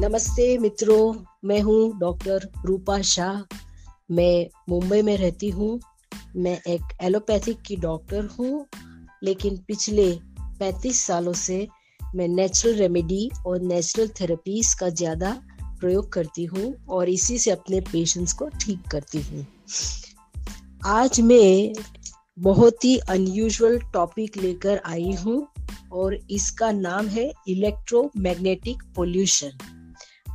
नमस्ते मित्रों, मैं हूँ डॉक्टर रूपा शाह। मैं मुंबई में रहती हूँ। मैं एक एलोपैथिक की डॉक्टर हूँ, लेकिन पिछले 35 सालों से मैं नेचुरल रेमेडी और नेचुरल थेरेपीज का ज़्यादा प्रयोग करती हूँ और इसी से अपने पेशेंट्स को ठीक करती हूँ। आज मैं बहुत ही अनयूजुअल टॉपिक लेकर आई हूँ और इसका नाम है इलेक्ट्रोमैग्नेटिक पोल्यूशन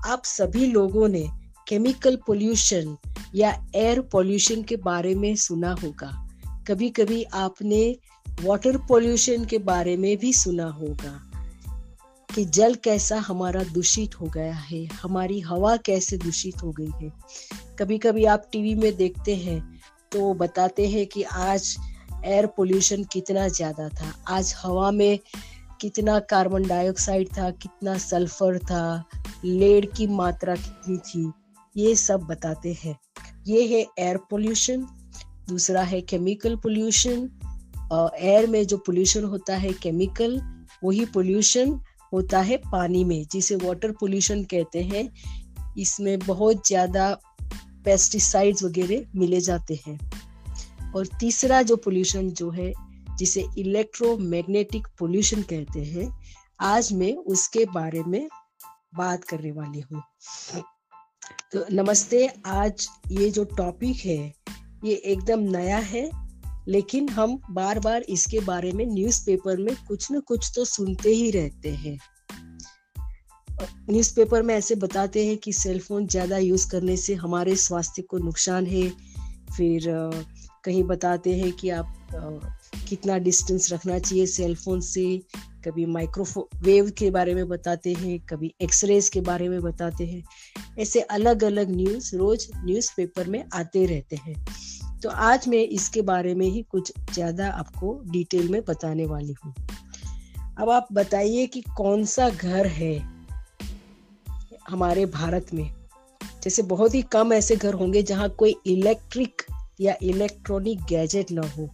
आप सभी लोगों ने केमिकल पोल्यूशन या एयर पोल्यूशन के बारे में सुना होगा। कभी कभी आपने वाटर पोल्यूशन के बारे में भी सुना होगा कि जल कैसा हमारा दूषित हो गया है, हमारी हवा कैसे दूषित हो गई है। कभी कभी आप टीवी में देखते हैं तो बताते हैं कि आज एयर पोल्यूशन कितना ज़्यादा था, आज हवा में कितना कार्बन डाइऑक्साइड था, कितना सल्फ़र था लेड की मात्रा कितनी थी, ये सब बताते हैं। ये है एयर पोल्यूशन दूसरा है केमिकल पोल्यूशन एयर में जो पोल्यूशन होता है केमिकल वही पोल्यूशन होता है पानी में, जिसे वाटर पोल्यूशन कहते हैं। इसमें बहुत ज़्यादा पेस्टिसाइड्स वगैरह मिले जाते हैं। और तीसरा जो पोल्यूशन जो है जिसे इलेक्ट्रोमैग्नेटिक पोल्यूशन कहते हैं, आज मैं उसके बारे में बात करने वाली हूँ। तो नमस्ते, आज ये जो टॉपिक है, ये एकदम नया है, लेकिन हम बार बार इसके बारे में न्यूज़पेपर में कुछ न कुछ तो सुनते ही रहते हैं। न्यूज़पेपर में ऐसे बताते हैं कि सेलफोन ज़्यादा यूज़ करने से हमारे स्वास्थ्य को नुकसान है, फिर कहीं बताते हैं कि आप कितना डिस्टेंस रखना चाहिए सेलफोन से। कभी माइक्रोवेव के बारे में बताते हैं, कभी एक्सरेज के बारे में बताते हैं। ऐसे अलग अलग न्यूज़ रोज न्यूज़पेपर में आते रहते हैं। तो आज मैं इसके बारे में ही कुछ ज़्यादा आपको डिटेल में बताने वाली हूँ। अब आप बताइए कि कौन सा घर है हमारे भारत में? जैसे बहुत ही कम ऐसे घर होंगे जहाँ कोई इलेक्ट्रिक या इलेक्ट्रॉनिक गैजेट ना हो।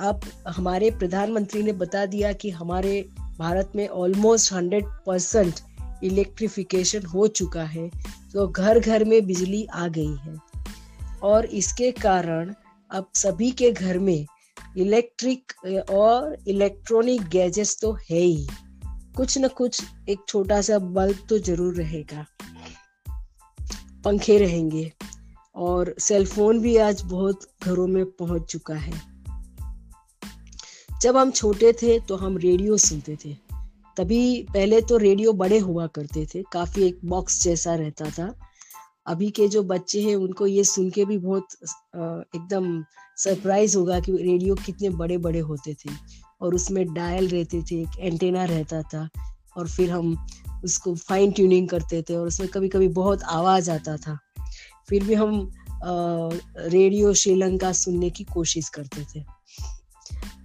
अब हमारे प्रधानमंत्री ने बता दिया कि हमारे भारत में ऑलमोस्ट हंड्रेड परसेंट इलेक्ट्रिफिकेशन हो चुका है तो घर घर में बिजली आ गई है। और इसके कारण अब सभी के घर में इलेक्ट्रिक और इलेक्ट्रॉनिक गैजेट्स तो है ही। कुछ न कुछ एक छोटा सा बल्ब तो ज़रूर रहेगा। पंखे रहेंगे। और सेलफोन भी आज बहुत घरों में पहुँच चुका है। जब हम छोटे थे तो हम रेडियो सुनते थे। तभी पहले तो रेडियो बड़े हुआ करते थे, काफ़ी एक बॉक्स जैसा रहता था। अभी के जो बच्चे हैं, उनको ये सुन के भी बहुत एकदम सरप्राइज़ होगा कि रेडियो कितने बड़े बड़े होते थे। और उसमें डायल रहते थे, एक एंटेना रहता था, और फिर हम उसको फाइन ट्यूनिंग करते थे, और उसमें कभी कभी बहुत आवाज़ आता था। फिर भी हम रेडियो श्रीलंका सुनने की कोशिश करते थे।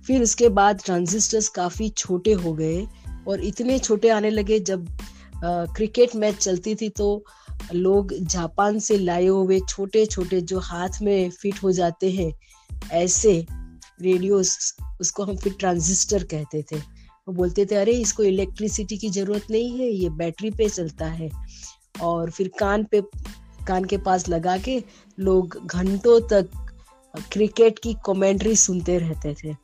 फिर उसके बाद ट्रांजिस्टर्स काफ़ी छोटे हो गए और इतने छोटे आने लगे जब क्रिकेट मैच चलती थी तो लोग जापान से लाए हुए छोटे छोटे जो हाथ में फिट हो जाते हैं, ऐसे रेडियो उसको हम फिर ट्रांजिस्टर कहते थे। वो बोलते थे, अरे, इसको इलेक्ट्रिसिटी की ज़रूरत नहीं है, ये बैटरी पे चलता है। और फिर कान पे कान के पास लगा के लोग घंटों तक क्रिकेट की कमेंट्री सुनते रहते थे।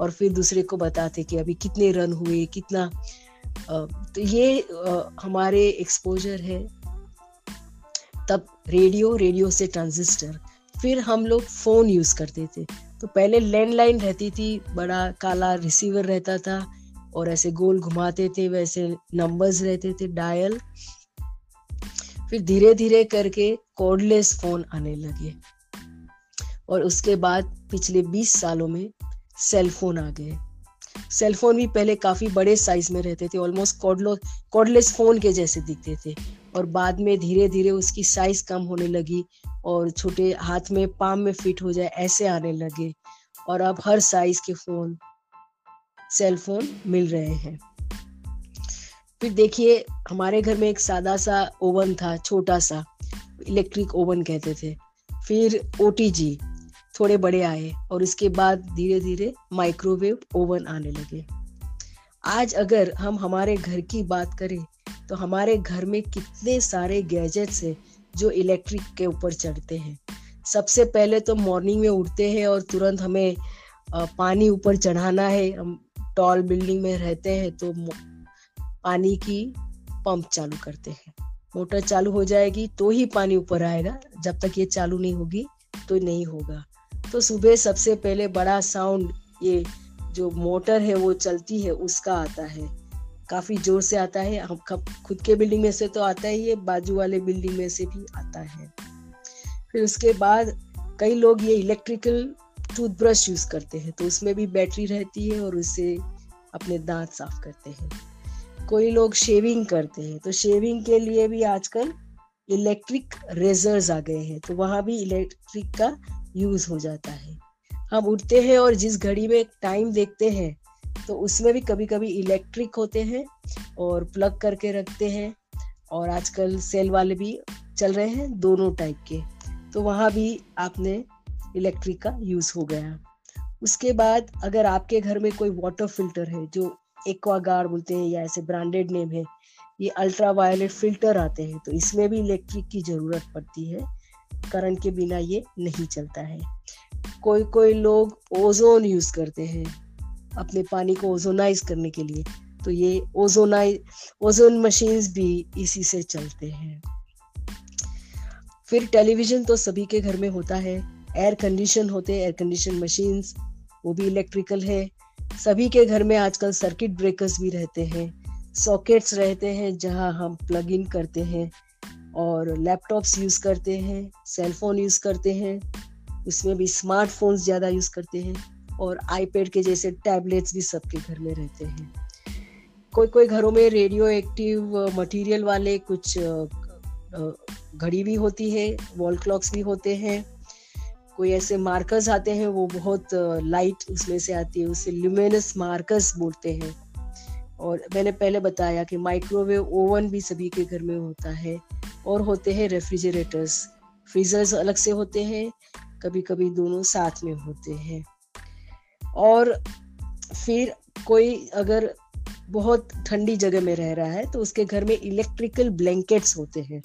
और फिर दूसरे को बताते कि अभी कितने रन हुए, कितना तो ये हमारे एक्सपोजर है। तब रेडियो रेडियो से ट्रांजिस्टर फिर हम लोग फ़ोन यूज़ करते थे। तो पहले लैंडलाइन रहती थी, बड़ा काला रिसीवर रहता था। और ऐसे गोल घुमाते थे, वैसे नंबर्स रहते थे डायल फिर धीरे धीरे करके कॉर्डलेस फ़ोन आने लगे। और उसके बाद पिछले 20 सालों में सेल फ़ोन आ गए। सेल फ़ोन भी पहले काफ़ी बड़े साइज़ में रहते थे ऑलमोस्ट कॉर्डलो कॉर्डलेस फ़ोन के जैसे दिखते थे। और बाद में धीरे धीरे उसकी साइज़ कम होने लगी और छोटे हाथ में पाम में फिट हो जाए, ऐसे आने लगे। और अब हर साइज़ के फ़ोन सेल फ़ोन मिल रहे हैं। फिर देखिए, हमारे घर में एक सादा सा ओवन था छोटा सा इलेक्ट्रिक ओवन कहते थे। फिर ओ थोड़े बड़े आए और इसके बाद धीरे धीरे माइक्रोवेव ओवन आने लगे। आज अगर हम हमारे घर की बात करें तो हमारे घर में कितने सारे गैजेट्स हैं जो इलेक्ट्रिक के ऊपर चढ़ते हैं। सबसे पहले तो मॉर्निंग में उठते हैं और तुरंत हमें पानी ऊपर चढ़ाना है। हम टॉल बिल्डिंग में रहते हैं तो पानी की पंप चालू करते हैं। मोटर चालू हो जाएगी तो ही पानी ऊपर आएगा। जब तक ये चालू नहीं होगी तो नहीं होगा। तो सुबह सबसे पहले बड़ा साउंड ये जो मोटर है वो चलती है, उसका आता है। काफ़ी ज़ोर से आता है। हम खुद के बिल्डिंग में से तो आता ही है, बाजू वाले बिल्डिंग में से भी आता है। फिर उसके बाद कई लोग ये इलेक्ट्रिकल टूथब्रश यूज़ करते हैं। तो उसमें भी बैटरी रहती है और उससे अपने दांत साफ़ करते हैं। कोई लोग शेविंग करते हैं तो शेविंग के लिए भी आजकल इलेक्ट्रिक रेजर्स आ गए हैं तो वहाँ भी इलेक्ट्रिक का यूज़ हो जाता है। हम उठते हैं और जिस घड़ी में टाइम देखते हैं तो उसमें भी कभी कभी इलेक्ट्रिक होते हैं और प्लग करके रखते हैं और आजकल सेल वाले भी चल रहे हैं दोनों टाइप के तो वहाँ भी आपने इलेक्ट्रिक का यूज़ हो गया। उसके बाद अगर आपके घर में कोई वाटर फ़िल्टर है जो एक्वागार्ड बोलते हैं या ऐसे ब्रांडेड नेम है, ये अल्ट्रा वायलेट फ़िल्टर आते हैं तो इसमें भी इलेक्ट्रिक की ज़रूरत पड़ती है, करंट के बिना ये नहीं चलता है। कोई कोई लोग ओजोन यूज़ करते हैं, अपने पानी को ओजोनाइज करने के लिए तो ये ओजोनाइज ओजोन मशीन्स भी इसी से चलते हैं। फिर टेलीविज़न तो सभी के घर में होता है, एयर कंडीशन होते हैं, एयर कंडीशन मशीन्स, वो भी इलेक्ट्रिकल है सभी के घर में आजकल सर्किट ब्रेकर्स भी रहते हैं सॉकेट्स रहते हैं जहाँ हम प्लग इन करते हैं और लैपटॉप्स यूज़ करते हैं सेलफोन यूज़ करते हैं उसमें भी स्मार्टफोन्स ज़्यादा यूज़ करते हैं और आईपैड के जैसे टैबलेट्स भी सबके घर में रहते हैं। कोई कोई घरों में रेडियो एक्टिव मटेरियल वाले कुछ घड़ी भी होती है वॉल क्लॉक्स भी होते हैं। कोई ऐसे मार्कर्स आते हैं, वो बहुत लाइट उसमें से आती है उसे ल्यूमिनस मार्कर्स बोलते हैं। और मैंने पहले बताया कि माइक्रोवेव ओवन भी सभी के घर में होता है और होते हैं रेफ्रिजरेटर्स फ्रीजर्स अलग से होते हैं कभी कभी दोनों साथ में होते हैं। और फिर कोई अगर बहुत ठंडी जगह में रह रहा है तो उसके घर में इलेक्ट्रिकल ब्लैंकेट्स होते हैं।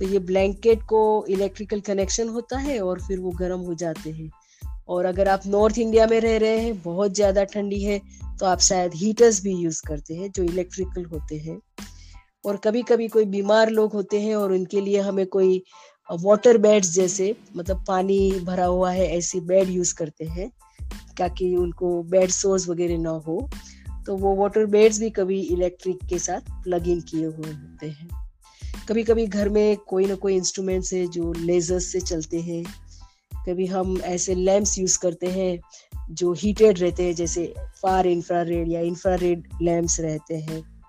तो ये ब्लैंकेट को इलेक्ट्रिकल कनेक्शन होता है और फिर वो गर्म हो जाते हैं। और अगर आप नॉर्थ इंडिया में रह रहे हैं, बहुत ज़्यादा ठंडी है तो आप शायद हीटर्स भी यूज़ करते हैं जो इलेक्ट्रिकल होते हैं। और कभी कभी कोई बीमार लोग होते हैं और उनके लिए हमें कोई वाटर बेड्स जैसे मतलब पानी भरा हुआ है, ऐसी बेड यूज़ करते हैं, ताकि उनको बेड सोर्स वगैरह ना हो। तो वो वाटर बेड्स भी कभी इलेक्ट्रिक के साथ प्लग इन किए हुए होते हैं। कभी कभी घर में कोई ना कोई इंस्ट्रूमेंट्स है जो लेजर्स से चलते हैं। कभी हम ऐसे लैम्प्स यूज़ करते हैं जो हीटेड रहते हैं, जैसे फार इंफ्रारेड या इंफ्रारेड लैम्प्स रहते हैं।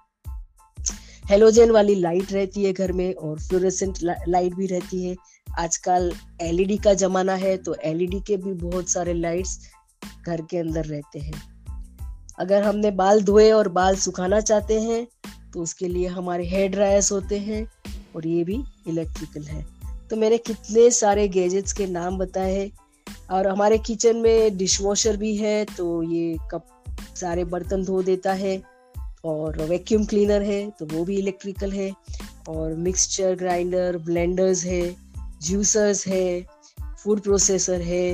हेलोजन वाली लाइट रहती है घर में और फ्लोरेसेंट लाइट भी रहती है। आजकल एलईडी का जमाना है तो एलईडी के भी बहुत सारे लाइट्स घर के अंदर रहते हैं। अगर हमने बाल धोए और बाल सुखाना चाहते हैं तो उसके लिए हमारे हेयर ड्रायर्स होते हैं और ये भी इलेक्ट्रिकल है। तो मैंने कितने सारे गैजेट्स के नाम बताए हैं और हमारे किचन में डिश वॉशर भी है तो ये कप सारे बर्तन धो देता है और वैक्यूम क्लीनर है तो वो भी इलेक्ट्रिकल है और मिक्सचर ग्राइंडर ब्लेंडर्स है जूसर्स है फ़ूड प्रोसेसर है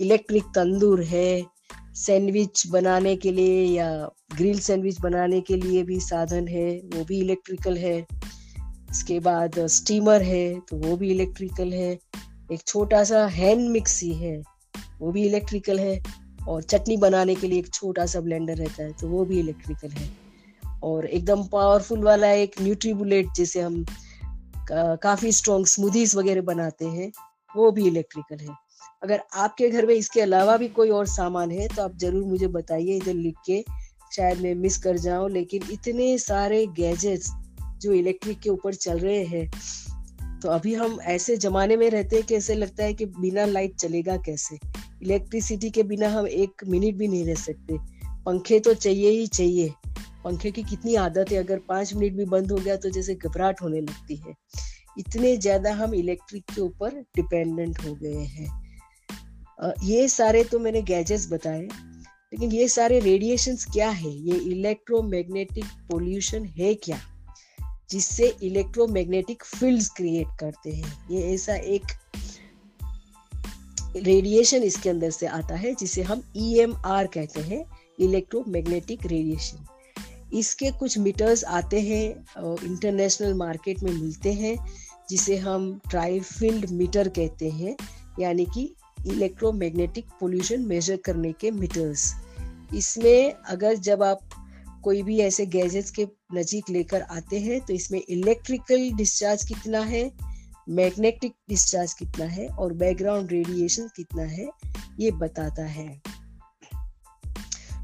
इलेक्ट्रिक तंदूर है सैंडविच बनाने के लिए या ग्रिल सैंडविच बनाने के लिए भी साधन है वो भी इलेक्ट्रिकल है। इसके बाद स्टीमर है तो वो भी इलेक्ट्रिकल है। एक छोटा सा हैंड मिक्सी है वो भी इलेक्ट्रिकल है। और चटनी बनाने के लिए एक छोटा सा ब्लेंडर रहता है तो वो भी इलेक्ट्रिकल है। और एकदम पावरफुल वाला एक न्यूट्रीबुलेट जिसे हम का, काफ़ी स्ट्रॉन्ग स्मूदीज वगैरह बनाते हैं वो भी इलेक्ट्रिकल है। अगर आपके घर में इसके अलावा भी कोई और सामान है तो आप ज़रूर मुझे बताइए, इधर लिख के शायद मैं मिस कर जाऊँ। लेकिन इतने सारे गैजेट्स जो इलेक्ट्रिक के ऊपर चल रहे हैं तो अभी हम ऐसे जमाने में रहते हैं कि ऐसे लगता है कि बिना लाइट चलेगा कैसे? इलेक्ट्रिसिटी के बिना हम एक मिनट भी नहीं रह सकते। पंखे तो चाहिए ही चाहिए। पंखे की कितनी आदत है, अगर पाँच मिनट भी बंद हो गया तो जैसे घबराहट होने लगती है। इतने ज़्यादा हम इलेक्ट्रिक के ऊपर डिपेंडेंट हो गए हैं। ये सारे तो मैंने गैजेट्स बताए, लेकिन ये सारे रेडिएशंस क्या है? ये इलेक्ट्रोमैग्नेटिक पोल्यूशन है क्या? जिससे इलेक्ट्रोमैग्नेटिक फील्ड्स क्रिएट करते हैं। ये ऐसा एक रेडिएशन इसके अंदर से आता है, जिसे हम ई e कहते हैं इलेक्ट्रोमैग्नेटिक रेडिएशन इसके कुछ मीटर्स आते हैं इंटरनेशनल मार्केट में मिलते हैं, जिसे हम ट्राईफील्ड मीटर कहते हैं, यानी कि इलेक्ट्रोमैग्नेटिक पोल्यूशन मेजर करने के मीटर्स इसमें अगर जब आप कोई भी ऐसे गैजेट्स के नजीक लेकर आते हैं तो इसमें इलेक्ट्रिकल डिस्चार्ज कितना है मैग्नेटिक डिस्चार्ज कितना है और बैकग्राउंड रेडिएशन कितना है, ये बताता है।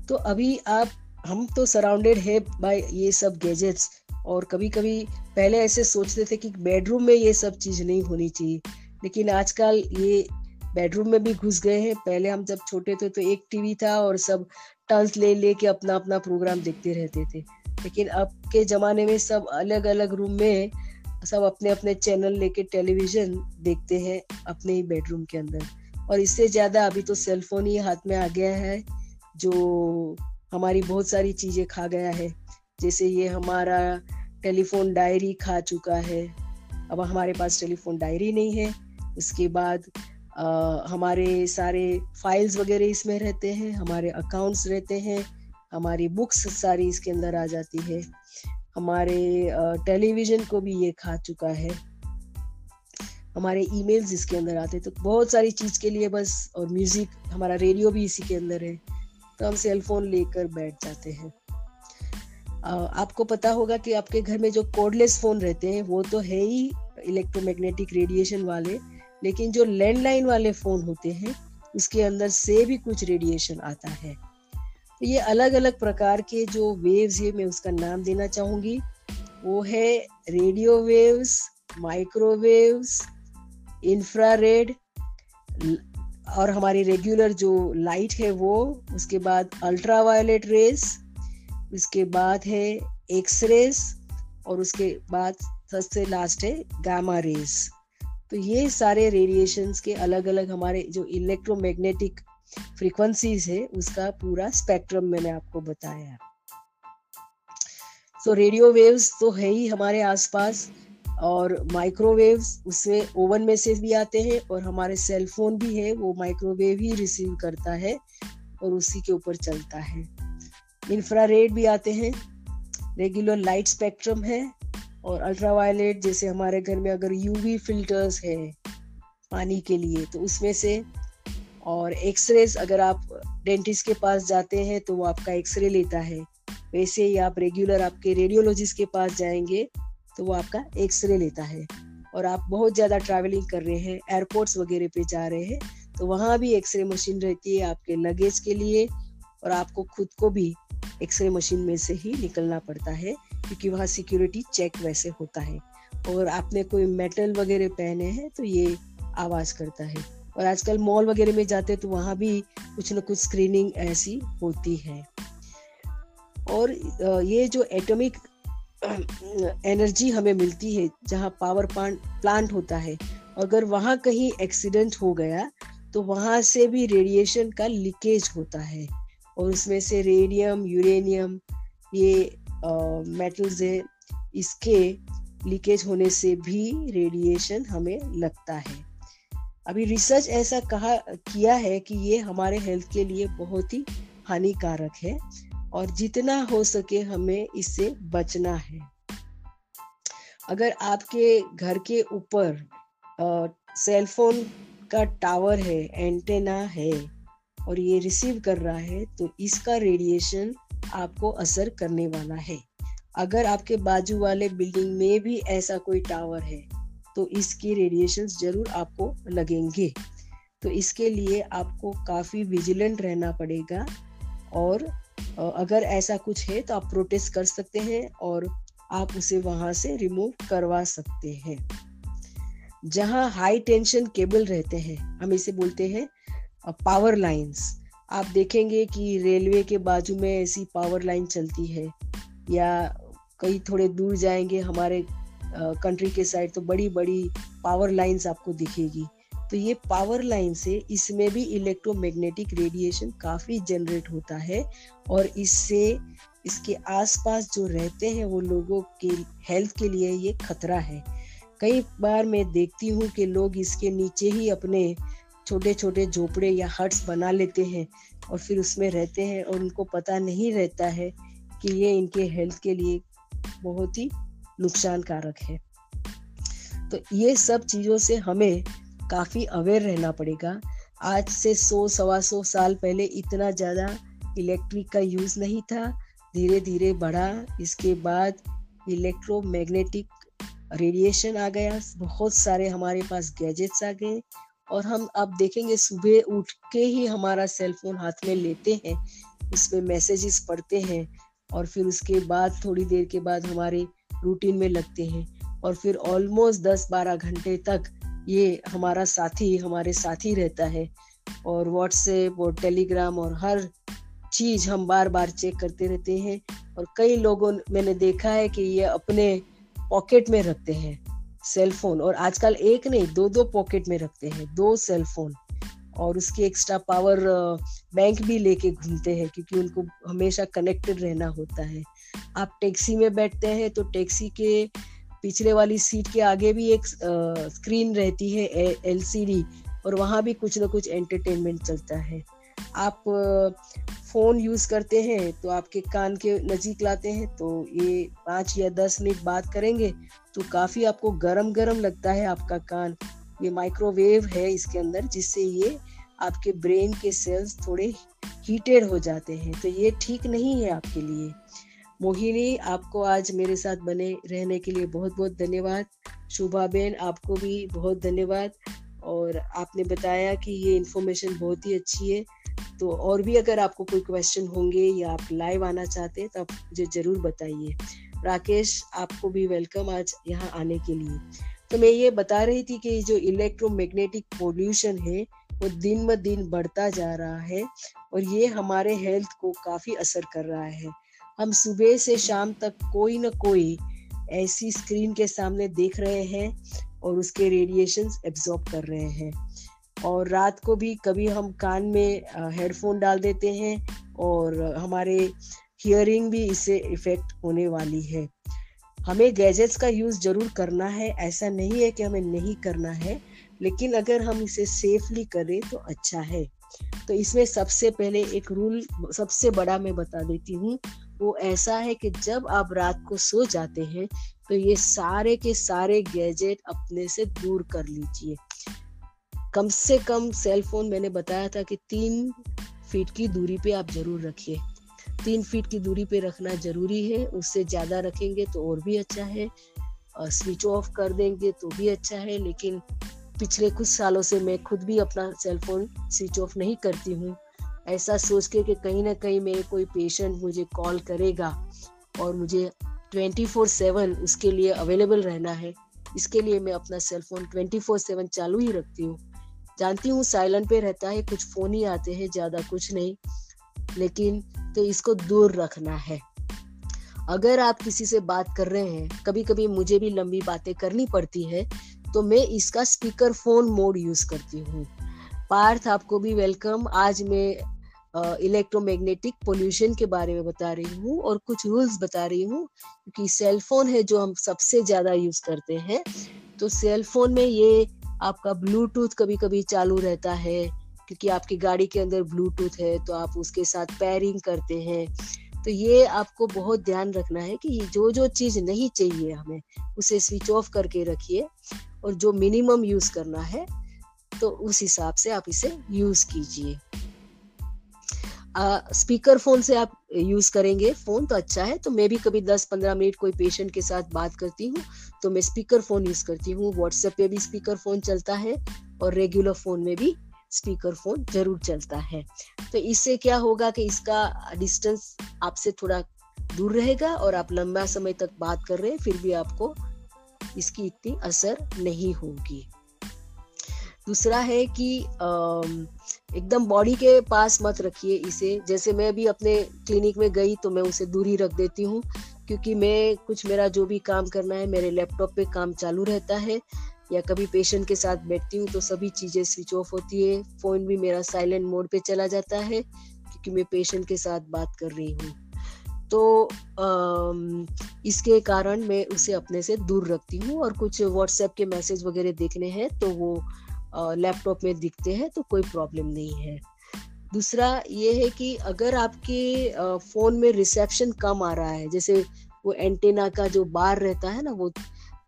तो अभी आप, हम तो सराउंडेड है बाय ये सब गैजेट्स और कभी कभी पहले ऐसे सोचते थे कि बेडरूम में ये सब चीज़ नहीं होनी चाहिए, लेकिन आजकल ये बेडरूम में भी घुस गए हैं। पहले हम जब छोटे थे तो एक टीवी था और सब टर्न्स ले ले के अपना अपना प्रोग्राम देखते रहते थे। लेकिन अब के ज़माने में सब अलग अलग रूम में सब अपने अपने चैनल लेके टेलीविज़न देखते हैं अपने ही बेडरूम के अंदर। और इससे ज़्यादा अभी तो सेलफोन ही हाथ में आ गया है, जो हमारी बहुत सारी चीज़ें खा गया है। जैसे ये हमारा टेलीफोन डायरी खा चुका है। अब हमारे पास टेलीफोन डायरी नहीं है। उसके बाद हमारे सारे फाइल्स वगैरह इसमें रहते हैं, हमारे अकाउंट्स रहते हैं, हमारी बुक्स सारी इसके अंदर आ जाती है। हमारे टेलीविज़न को भी ये खा चुका है। हमारे ईमेल्स इसके अंदर आते हैं। तो बहुत सारी चीज़ के लिए बस और म्यूज़िक हमारा रेडियो भी इसी के अंदर है। तो हम सेल फ़ोन लेकर बैठ जाते हैं। आपको पता होगा कि आपके घर में जो कोडलेस फ़ोन रहते हैं, वो तो है ही इलेक्ट्रोमैग्नेटिक रेडिएशन वाले। लेकिन जो लैंडलाइन वाले फ़ोन होते हैं उसके अंदर से भी कुछ रेडिएशन आता है। तो ये अलग अलग प्रकार के जो वेव्स है, मैं उसका नाम देना चाहूँगी। वो है रेडियो वेव्स माइक्रोवेव्स इंफ्रारेड और हमारी रेगुलर जो लाइट है वो, उसके बाद अल्ट्रा वायलेट रेस उसके बाद है एक्सरेस और उसके बाद सबसे लास्ट है गामा रेस तो ये सारे रेडिएशंस के अलग अलग हमारे जो इलेक्ट्रोमैग्नेटिक फ्रीक्वेंसीज है, उसका पूरा स्पेक्ट्रम मैंने आपको बताया सो रेडियो वेव्स तो है ही हमारे आसपास और माइक्रोवेव्स उसमें ओवन में से भी आते हैं और हमारे सेल फ़ोन भी है, वो माइक्रोवेव ही रिसीव करता है और उसी के ऊपर चलता है। इंफ्रारेड भी आते हैं रेगुलर लाइट स्पेक्ट्रम है और अल्ट्रावायलेट जैसे हमारे घर में अगर यूवी फिल्टर्स है पानी के लिए तो उसमें से, और एक्सरेज अगर आप डेंटिस्ट के पास जाते हैं तो वो आपका एक्सरे लेता है। वैसे ही आप रेगुलर आपके रेडियोलॉजिस्ट के पास जाएँगे तो वो आपका एक्सरे लेता है। और आप बहुत ज़्यादा ट्रैवलिंग कर रहे हैं एयरपोर्ट्स वगैरह पे जा रहे हैं तो वहाँ भी एक्सरे मशीन रहती है आपके लगेज के लिए, और आपको खुद को भी एक्सरे मशीन में से ही निकलना पड़ता है, क्योंकि वहाँ सिक्योरिटी चेक वैसे होता है। और आपने कोई मेटल वगैरह पहने हैं तो ये आवाज़ करता है। और आजकल मॉल वगैरह में जाते तो वहाँ भी कुछ ना कुछ स्क्रीनिंग ऐसी होती है। और ये जो एटॉमिक एनर्जी हमें मिलती है, जहाँ पावर प्लांट प्लांट होता है, अगर वहाँ कहीं एक्सीडेंट हो गया तो वहाँ से भी रेडिएशन का लीकेज होता है। और उसमें से रेडियम, यूरेनियम, ये मेटल्स है, इसके लीकेज होने से भी रेडिएशन हमें लगता है। अभी रिसर्च ऐसा कहा, किया है कि ये हमारे हेल्थ के लिए बहुत ही हानिकारक है और जितना हो सके हमें इससे बचना है। अगर आपके घर के ऊपर सेल फ़ोन का टावर है एंटेना है और ये रिसीव कर रहा है तो इसका रेडिएशन आपको असर करने वाला है। अगर आपके बाजू वाले बिल्डिंग में भी ऐसा कोई टावर है तो इसकी रेडिएशन ज़रूर आपको लगेंगे। तो इसके लिए आपको काफ़ी विजिलेंट रहना पड़ेगा और अगर ऐसा कुछ है तो आप प्रोटेस्ट कर सकते हैं और आप उसे वहाँ से रिमूव करवा सकते हैं। जहाँ हाई टेंशन केबल रहते हैं, हम इसे बोलते हैं पावर लाइंस आप देखेंगे कि रेलवे के बाजू में ऐसी पावर लाइन चलती है, या कहीं थोड़े दूर जाएँगे हमारे कंट्री के साइड तो बड़ी बड़ी पावर लाइंस आपको दिखेगी। तो ये पावर लाइन से इसमें भी इलेक्ट्रोमैग्नेटिक रेडिएशन काफ़ी जनरेट होता है, और इससे इसके आसपास जो रहते हैं वो लोगों के हेल्थ के लिए ये खतरा है। कई बार मैं देखती हूँ कि लोग इसके नीचे ही अपने छोटे छोटे झोपड़े या हट्स बना लेते हैं और फिर उसमें रहते हैं और उनको पता नहीं रहता है कि ये इनके हेल्थ के लिए बहुत ही नुकसान कारक है। तो ये सब चीज़ों से हमें काफ़ी अवेयर रहना पड़ेगा। आज से सौ, सवा सौ साल पहले इतना ज़्यादा इलेक्ट्रिक का यूज़ नहीं था। धीरे धीरे बढ़ा। इसके बाद इलेक्ट्रोमैग्नेटिक रेडिएशन आ गया। बहुत सारे हमारे पास गैजेट्स आ गए। और हम अब देखेंगे सुबह उठ के ही हमारा सेल फ़ोन हाथ में लेते हैं उसमें मैसेजेस पढ़ते हैं और फिर उसके बाद थोड़ी देर के बाद हमारे रूटीन में लगते हैं और फिर ऑलमोस्ट दस बारह घंटे तक ये हमारा साथी, हमारे साथी रहता है और व्हाट्सएप और टेलीग्राम और हर चीज़ हम बार बार चेक करते रहते हैं और कई लोगों, मैंने देखा है कि ये अपने पॉकेट में रखते हैं। सेल फ़ोन और आजकल एक नहीं, दो दो पॉकेट में रखते हैं, दो सेल फ़ोन और उसके एक्स्ट्रा पावर बैंक भी लेके घूमते हैं क्योंकि उनको हमेशा कनेक्टेड रहना होता है। आप टैक्सी में बैठते हैं तो टैक्सी के पिछले वाली सीट के आगे भी एक स्क्रीन रहती है एलसीडी और वहाँ भी कुछ ना कुछ एंटरटेनमेंट चलता है। आप फ़ोन यूज़ करते हैं तो आपके कान के नज़ीक लाते हैं तो ये पाँच या दस मिनट बात करेंगे तो काफ़ी आपको गरम गरम लगता है आपका कान। ये माइक्रोवेव है इसके अंदर, जिससे ये आपके ब्रेन के सेल्स थोड़े हीटेड हो जाते हैं। तो ये ठीक नहीं है आपके लिए। मोहिनी, आपको आज मेरे साथ बने रहने के लिए बहुत बहुत धन्यवाद। शुभा बेन, आपको भी बहुत धन्यवाद। और आपने बताया कि ये इन्फॉर्मेशन बहुत ही अच्छी है। तो और भी अगर आपको कोई क्वेश्चन होंगे या आप लाइव आना चाहते हैं तो आप मुझे ज़रूर बताइए। राकेश, आपको भी वेलकम आज यहाँ आने के लिए। तो मैं ये बता रही थी कि जो इलेक्ट्रोमैग्नेटिक पोल्यूशन है, वो दिन ब दिन बढ़ता जा रहा है और ये हमारे हेल्थ को काफ़ी असर कर रहा है। हम सुबह से शाम तक कोई ना कोई ऐसी स्क्रीन के सामने देख रहे हैं और उसके रेडिएशन एब्जॉर्ब कर रहे हैं। और रात को भी कभी हम कान में हेडफोन डाल देते हैं और हमारे हियरिंग भी इससे इफ़ेक्ट होने वाली है। हमें गैजेट्स का यूज़ ज़रूर करना है, ऐसा नहीं है कि हमें नहीं करना है, लेकिन अगर हम इसे सेफली करें तो अच्छा है। तो इसमें सबसे पहले एक रूल सबसे बड़ा मैं बता देती हूँ, वो ऐसा है कि जब आप रात को सो जाते हैं तो ये सारे के सारे गैजेट अपने से दूर कर लीजिए। कम से कम सेल फ़ोन मैंने बताया था कि तीन फीट की दूरी पे आप ज़रूर रखिए। तीन फीट की दूरी पे रखना ज़रूरी है, उससे ज़्यादा रखेंगे तो और भी अच्छा है। और स्विच ऑफ़ कर देंगे तो भी अच्छा है, लेकिन पिछले कुछ सालों से मैं खुद भी अपना सेल फ़ोन स्विच ऑफ़ नहीं करती हूँ। ऐसा सोच के कि कहीं ना कहीं मेरे कोई पेशेंट मुझे कॉल करेगा और मुझे ट्वेंटी फोर सेवन उसके लिए अवेलेबल रहना है। इसके लिए मैं अपना cell phone twenty four seven चालू ही रखती हूँ। जानती हूँ, साइलेंट पे रहता है, कुछ फ़ोन ही आते हैं, ज़्यादा कुछ नहीं। लेकिन तो इसको दूर रखना है। अगर आप किसी से बात कर रहे हैं कभी कभी मुझे भी लंबी बातें करनी पड़ती है तो मैं इसका स्पीकर फ़ोन मोड यूज़ करती हूँ। पार्थ, आपको भी वेलकम। आज मैं इलेक्ट्रोमैग्नेटिक पोल्यूशन के बारे में बता रही हूँ और कुछ रूल्स बता रही हूँ, क्योंकि सेल फ़ोन है जो हम सबसे ज़्यादा यूज़ करते हैं। तो सेल फ़ोन में ये आपका ब्लूटूथ कभी कभी चालू रहता है, क्योंकि आपकी गाड़ी के अंदर ब्लूटूथ है तो आप उसके साथ पैरिंग करते हैं। तो ये आपको बहुत ध्यान रखना है कि जो जो चीज़ नहीं चाहिए हमें, उसे स्विच ऑफ़ करके रखिए और जो मिनिमम यूज़ करना है तो उस हिसाब से आप इसे यूज़ कीजिए। स्पीकर फ़ोन से आप यूज़ करेंगे। फ़ोन तो अच्छा है तो मैं भी कभी 10-15 मिनट कोई पेशेंट के साथ बात करती हूँ तो मैं स्पीकर फ़ोन यूज़ करती हूँ। व्हाट्सएप पे भी स्पीकर फ़ोन चलता है और रेगुलर फ़ोन में भी स्पीकर फ़ोन ज़रूर चलता है। तो इससे क्या होगा कि इसका डिस्टेंस आपसे थोड़ा दूर रहेगा और आप लंबा समय तक बात कर रहे हैं, फिर भी आपको इसकी इतनी असर नहीं होगी। दूसरा है कि एकदम बॉडी के पास मत रखिए इसे। जैसे मैं भी अपने क्लिनिक में गई तो मैं उसे दूर रख देती हूँ, क्योंकि मैं, कुछ मेरा जो भी काम करना है, मेरे लैपटॉप पे काम चालू रहता है, या कभी पेशेंट के साथ बैठती हूँ तो सभी चीज़ें स्विच ऑफ़ होती है। फ़ोन भी मेरा साइलेंट मोड पे चला जाता है, क्योंकि मैं पेशेंट के साथ बात कर रही हूँ। तो इसके कारण मैं उसे अपने से दूर रखती हूँ और कुछ व्हाट्सएप के मैसेज वगैरह देखने हैं तो वो लैपटॉप में दिखते हैं तो कोई प्रॉब्लम नहीं है। दूसरा ये है कि अगर आपके फ़ोन में रिसेप्शन कम आ रहा है, जैसे वो एंटेना का जो बार रहता है ना, वो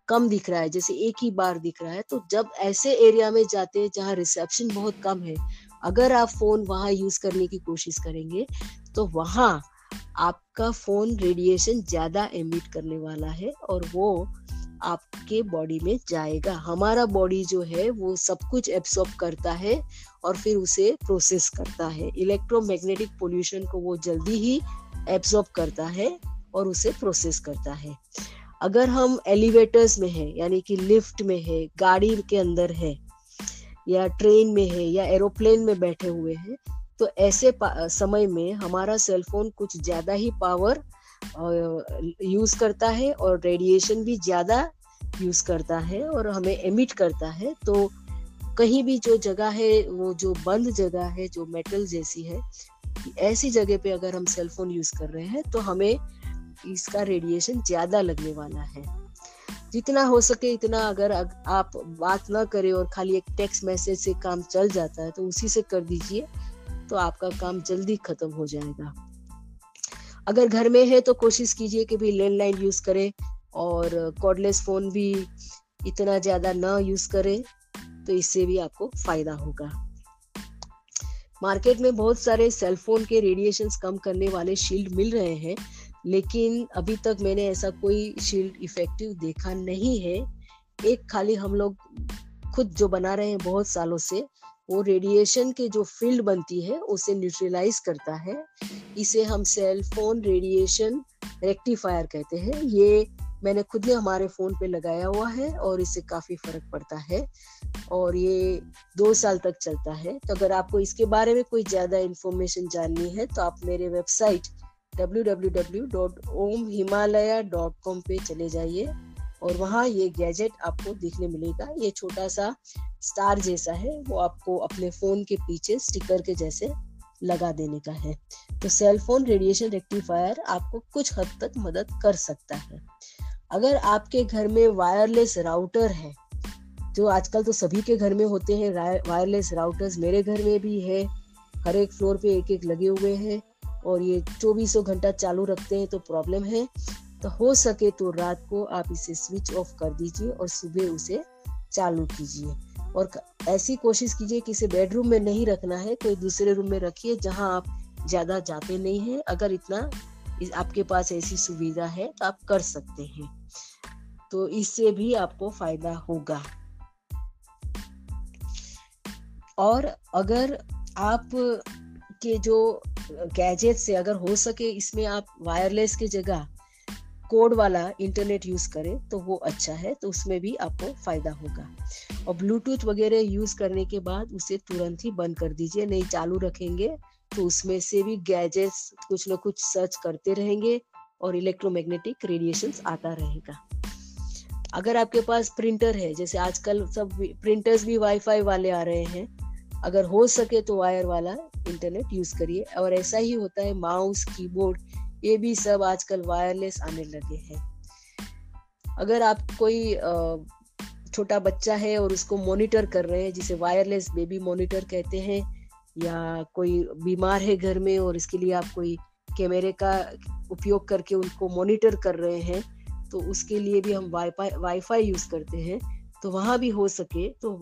कम दिख रहा है, जैसे एक ही बार दिख रहा है तो जब ऐसे एरिया में जाते हैं जहाँ रिसेप्शन बहुत कम है, अगर आप फ़ोन वहाँ यूज़ करने की कोशिश करेंगे तो वहाँ आपका फ़ोन रेडिएशन ज़्यादा एमिट करने वाला है और वो आपके बॉडी में जाएगा। हमारा बॉडी जो है, वो सब कुछ एब्सॉर्ब करता है और फिर उसे प्रोसेस करता है। इलेक्ट्रोमैग्नेटिक पोल्यूशन को वो जल्दी ही एब्सॉर्ब करता है और उसे प्रोसेस करता है। अगर हम एलिवेटर्स में है, यानी कि लिफ्ट में है, गाड़ी के अंदर है, या ट्रेन में है, या एरोप्लेन में बैठे हुए हैं तो ऐसे समय में हमारा सेलफोन कुछ ज़्यादा ही पावर यूज़ करता है और रेडिएशन भी ज़्यादा यूज़ करता है और हमें एमिट करता है। तो कहीं भी जो जगह है, वो जो बंद जगह है, जो मेटल जैसी है, ऐसी जगह पे अगर हम सेलफोन यूज़ कर रहे हैं तो हमें इसका रेडिएशन ज़्यादा लगने वाला है। जितना हो सके इतना अगर आप बात ना करें और खाली एक टेक्स्ट मैसेज से काम चल जाता है तो उसी से कर दीजिए तो आपका काम जल्दी खत्म हो जाएगा। अगर घर में है तो कोशिश कीजिए कि भी लैंडलाइन यूज़ करें और कॉर्डलेस फ़ोन भी इतना ज़्यादा ना यूज़ करें तो इससे भी आपको फ़ायदा होगा। मार्केट में बहुत सारे सेलफोन के रेडिएशन कम करने वाले शील्ड मिल रहे हैं, लेकिन अभी तक मैंने ऐसा कोई शील्ड इफ़ेक्टिव देखा नहीं है। एक खाली हम लोग खुद जो बना रहे हैं बहुत सालों से, वो रेडिएशन के जो फ़ील्ड बनती है, उसे न्यूट्रलाइज करता है। इसे हम सेल फ़ोन रेडिएशन रेक्टिफायर कहते हैं। ये मैंने खुद ने हमारे फ़ोन पे लगाया हुआ है और इससे काफ़ी फ़र्क पड़ता है और ये दो साल तक चलता है। तो अगर आपको इसके बारे में कोई ज़्यादा इंफॉर्मेशन जाननी है तो आप मेरे वेबसाइट www.omhimalaya.com पे चले जाइए। और वहाँ ये गैजेट आपको देखने मिलेगा। ये छोटा सा स्टार जैसा है, वो आपको अपने फ़ोन के पीछे स्टिकर के जैसे लगा देने का है। तो सेल फ़ोन रेडिएशन रेक्टिफायर आपको कुछ हद तक मदद कर सकता है। अगर आपके घर में वायरलेस राउटर है, जो आजकल तो सभी के घर में होते हैं वायरलेस राउटर्स मेरे घर में भी है, हर एक फ्लोर पे एक एक लगे हुए हैं, और ये चौबीसों घंटा चालू रखते हैं तो प्रॉब्लम है। तो हो सके तो रात को आप इसे स्विच ऑफ़ कर दीजिए और सुबह उसे चालू कीजिए। और ऐसी कोशिश कीजिए कि इसे बेडरूम में नहीं रखना है, कोई दूसरे रूम में रखिए जहाँ आप ज़्यादा जाते नहीं हैं। अगर इतना आपके पास ऐसी सुविधा है तो आप कर सकते हैं। तो इससे भी आपको फ़ायदा होगा। और अगर आप के जो गैजेट से अगर हो सके, इसमें आप वायरलेस की जगह कोड वाला इंटरनेट यूज़ करें तो वो अच्छा है तो उसमें भी आपको फ़ायदा होगा। और ब्लूटूथ वगैरह यूज़ करने के बाद उसे तुरंत ही बंद कर दीजिए, नहीं चालू रखेंगे तो उसमें से भी गैजेट्स कुछ ना कुछ सर्च करते रहेंगे और इलेक्ट्रोमैग्नेटिक रेडिएशन आता रहेगा। अगर आपके पास प्रिंटर है, जैसे आजकल सब प्रिंटर्स भी वाईफाई वाले आ रहे हैं, अगर हो सके तो वायर वाला इंटरनेट यूज़ करिए। और ऐसा ही होता है, माउस, कीबोर्ड ये भी सब आजकल वायरलेस आने लगे हैं। अगर आप कोई छोटा बच्चा है और उसको मॉनिटर कर रहे हैं, जिसे वायरलेस बेबी मॉनिटर कहते हैं, या कोई बीमार है घर में और इसके लिए आप कोई कैमरे का उपयोग करके उनको मॉनिटर कर रहे हैं तो उसके लिए भी हम वाईफाई वाईफाई यूज़ करते हैं। तो वहाँ भी हो सके तो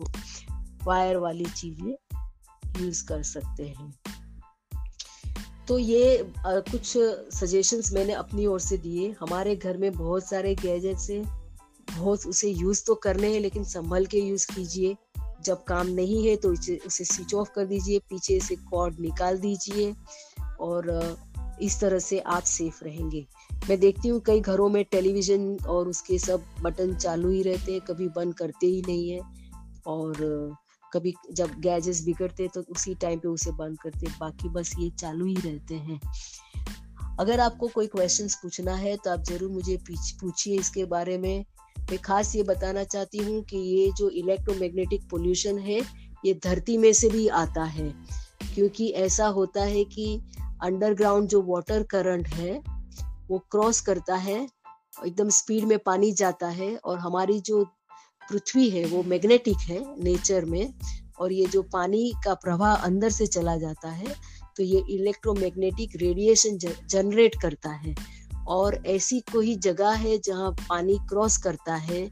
वायर वाली चीज़ें यूज़ कर सकते हैं। तो ये आ, कुछ सजेशंस मैंने अपनी ओर से दिए। हमारे घर में बहुत सारे गैजेट्स हैं। बहुत उसे यूज़ तो करने हैं लेकिन संभल के यूज़ कीजिए। जब काम नहीं है तो उसे स्विच ऑफ़ कर दीजिए पीछे से कॉर्ड निकाल दीजिए और इस तरह से आप सेफ़ रहेंगे। मैं देखती हूँ कई घरों में टेलीविज़न और उसके सब बटन चालू ही रहते हैं कभी बंद करते ही नहीं है और कभी जब गैजेस बिगड़ते तो उसी टाइम पे उसे बंद करते, बाकी बस ये चालू ही रहते हैं। अगर आपको कोई क्वेश्चंस पूछना है तो आप ज़रूर मुझे पूछिए इसके बारे में। मैं खास ये बताना चाहती हूँ कि ये जो इलेक्ट्रोमैग्नेटिक पोल्यूशन है, ये धरती में से भी आता है। क्योंकि ऐसा होता है कि अंडरग्राउंड जो वाटर करंट है, वो क्रॉस करता है, एकदम स्पीड में पानी जाता है और हमारी जो पृथ्वी है, वो मैग्नेटिक है नेचर में और ये जो पानी का प्रवाह अंदर से चला जाता है तो ये इलेक्ट्रोमैग्नेटिक रेडिएशन जनरेट करता है और ऐसी कोई जगह है जहाँ पानी क्रॉस करता है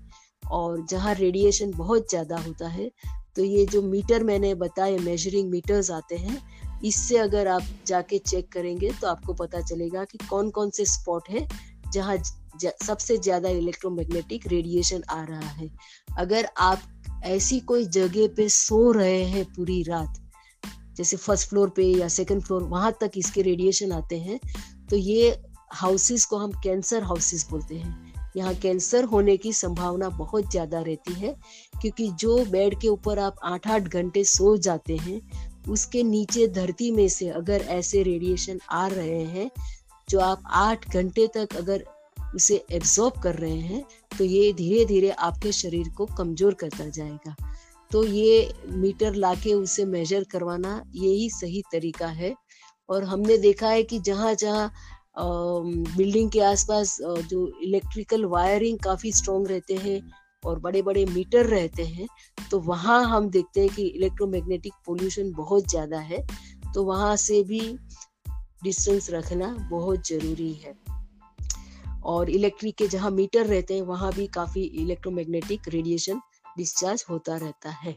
और जहाँ रेडिएशन बहुत ज़्यादा होता है तो ये जो मीटर मैंने बताए मेजरिंग मीटर्स आते हैं, इससे अगर आप जाके चेक करेंगे तो आपको पता चलेगा कि कौन कौन से स्पॉट है जहाँ सबसे ज़्यादा इलेक्ट्रोमैग्नेटिक रेडिएशन आ रहा है। अगर आप ऐसी कोई जगह पे सो रहे हैं पूरी रात, जैसे फ़र्स्ट फ्लोर पे या सेकंड फ्लोर वहाँ तक इसके रेडिएशन आते हैं तो ये हाउसेस को हम कैंसर हाउसेस बोलते हैं। यहाँ कैंसर होने की संभावना बहुत ज़्यादा रहती है, क्योंकि जो बेड के ऊपर आप आठ आठ घंटे सो जाते हैं, उसके नीचे धरती में से अगर ऐसे रेडिएशन आ रहे हैं, जो आप आठ घंटे तक अगर उसे एब्जॉर्ब कर रहे हैं तो ये धीरे धीरे आपके शरीर को कमज़ोर करता जाएगा। तो ये मीटर लाके उसे मेजर करवाना, यही सही तरीका है। और हमने देखा है कि जहाँ जहाँ बिल्डिंग के आसपास जो इलेक्ट्रिकल वायरिंग काफ़ी स्ट्रॉन्ग रहते हैं और बड़े बड़े मीटर रहते हैं तो वहाँ हम देखते हैं कि इलेक्ट्रोमैग्नेटिक पोल्यूशन बहुत ज़्यादा है। तो वहाँ से भी डिस्टेंस रखना बहुत ज़रूरी है। और इलेक्ट्रिक के जहाँ मीटर रहते हैं, वहाँ भी काफ़ी इलेक्ट्रोमैग्नेटिक रेडिएशन डिस्चार्ज होता रहता है।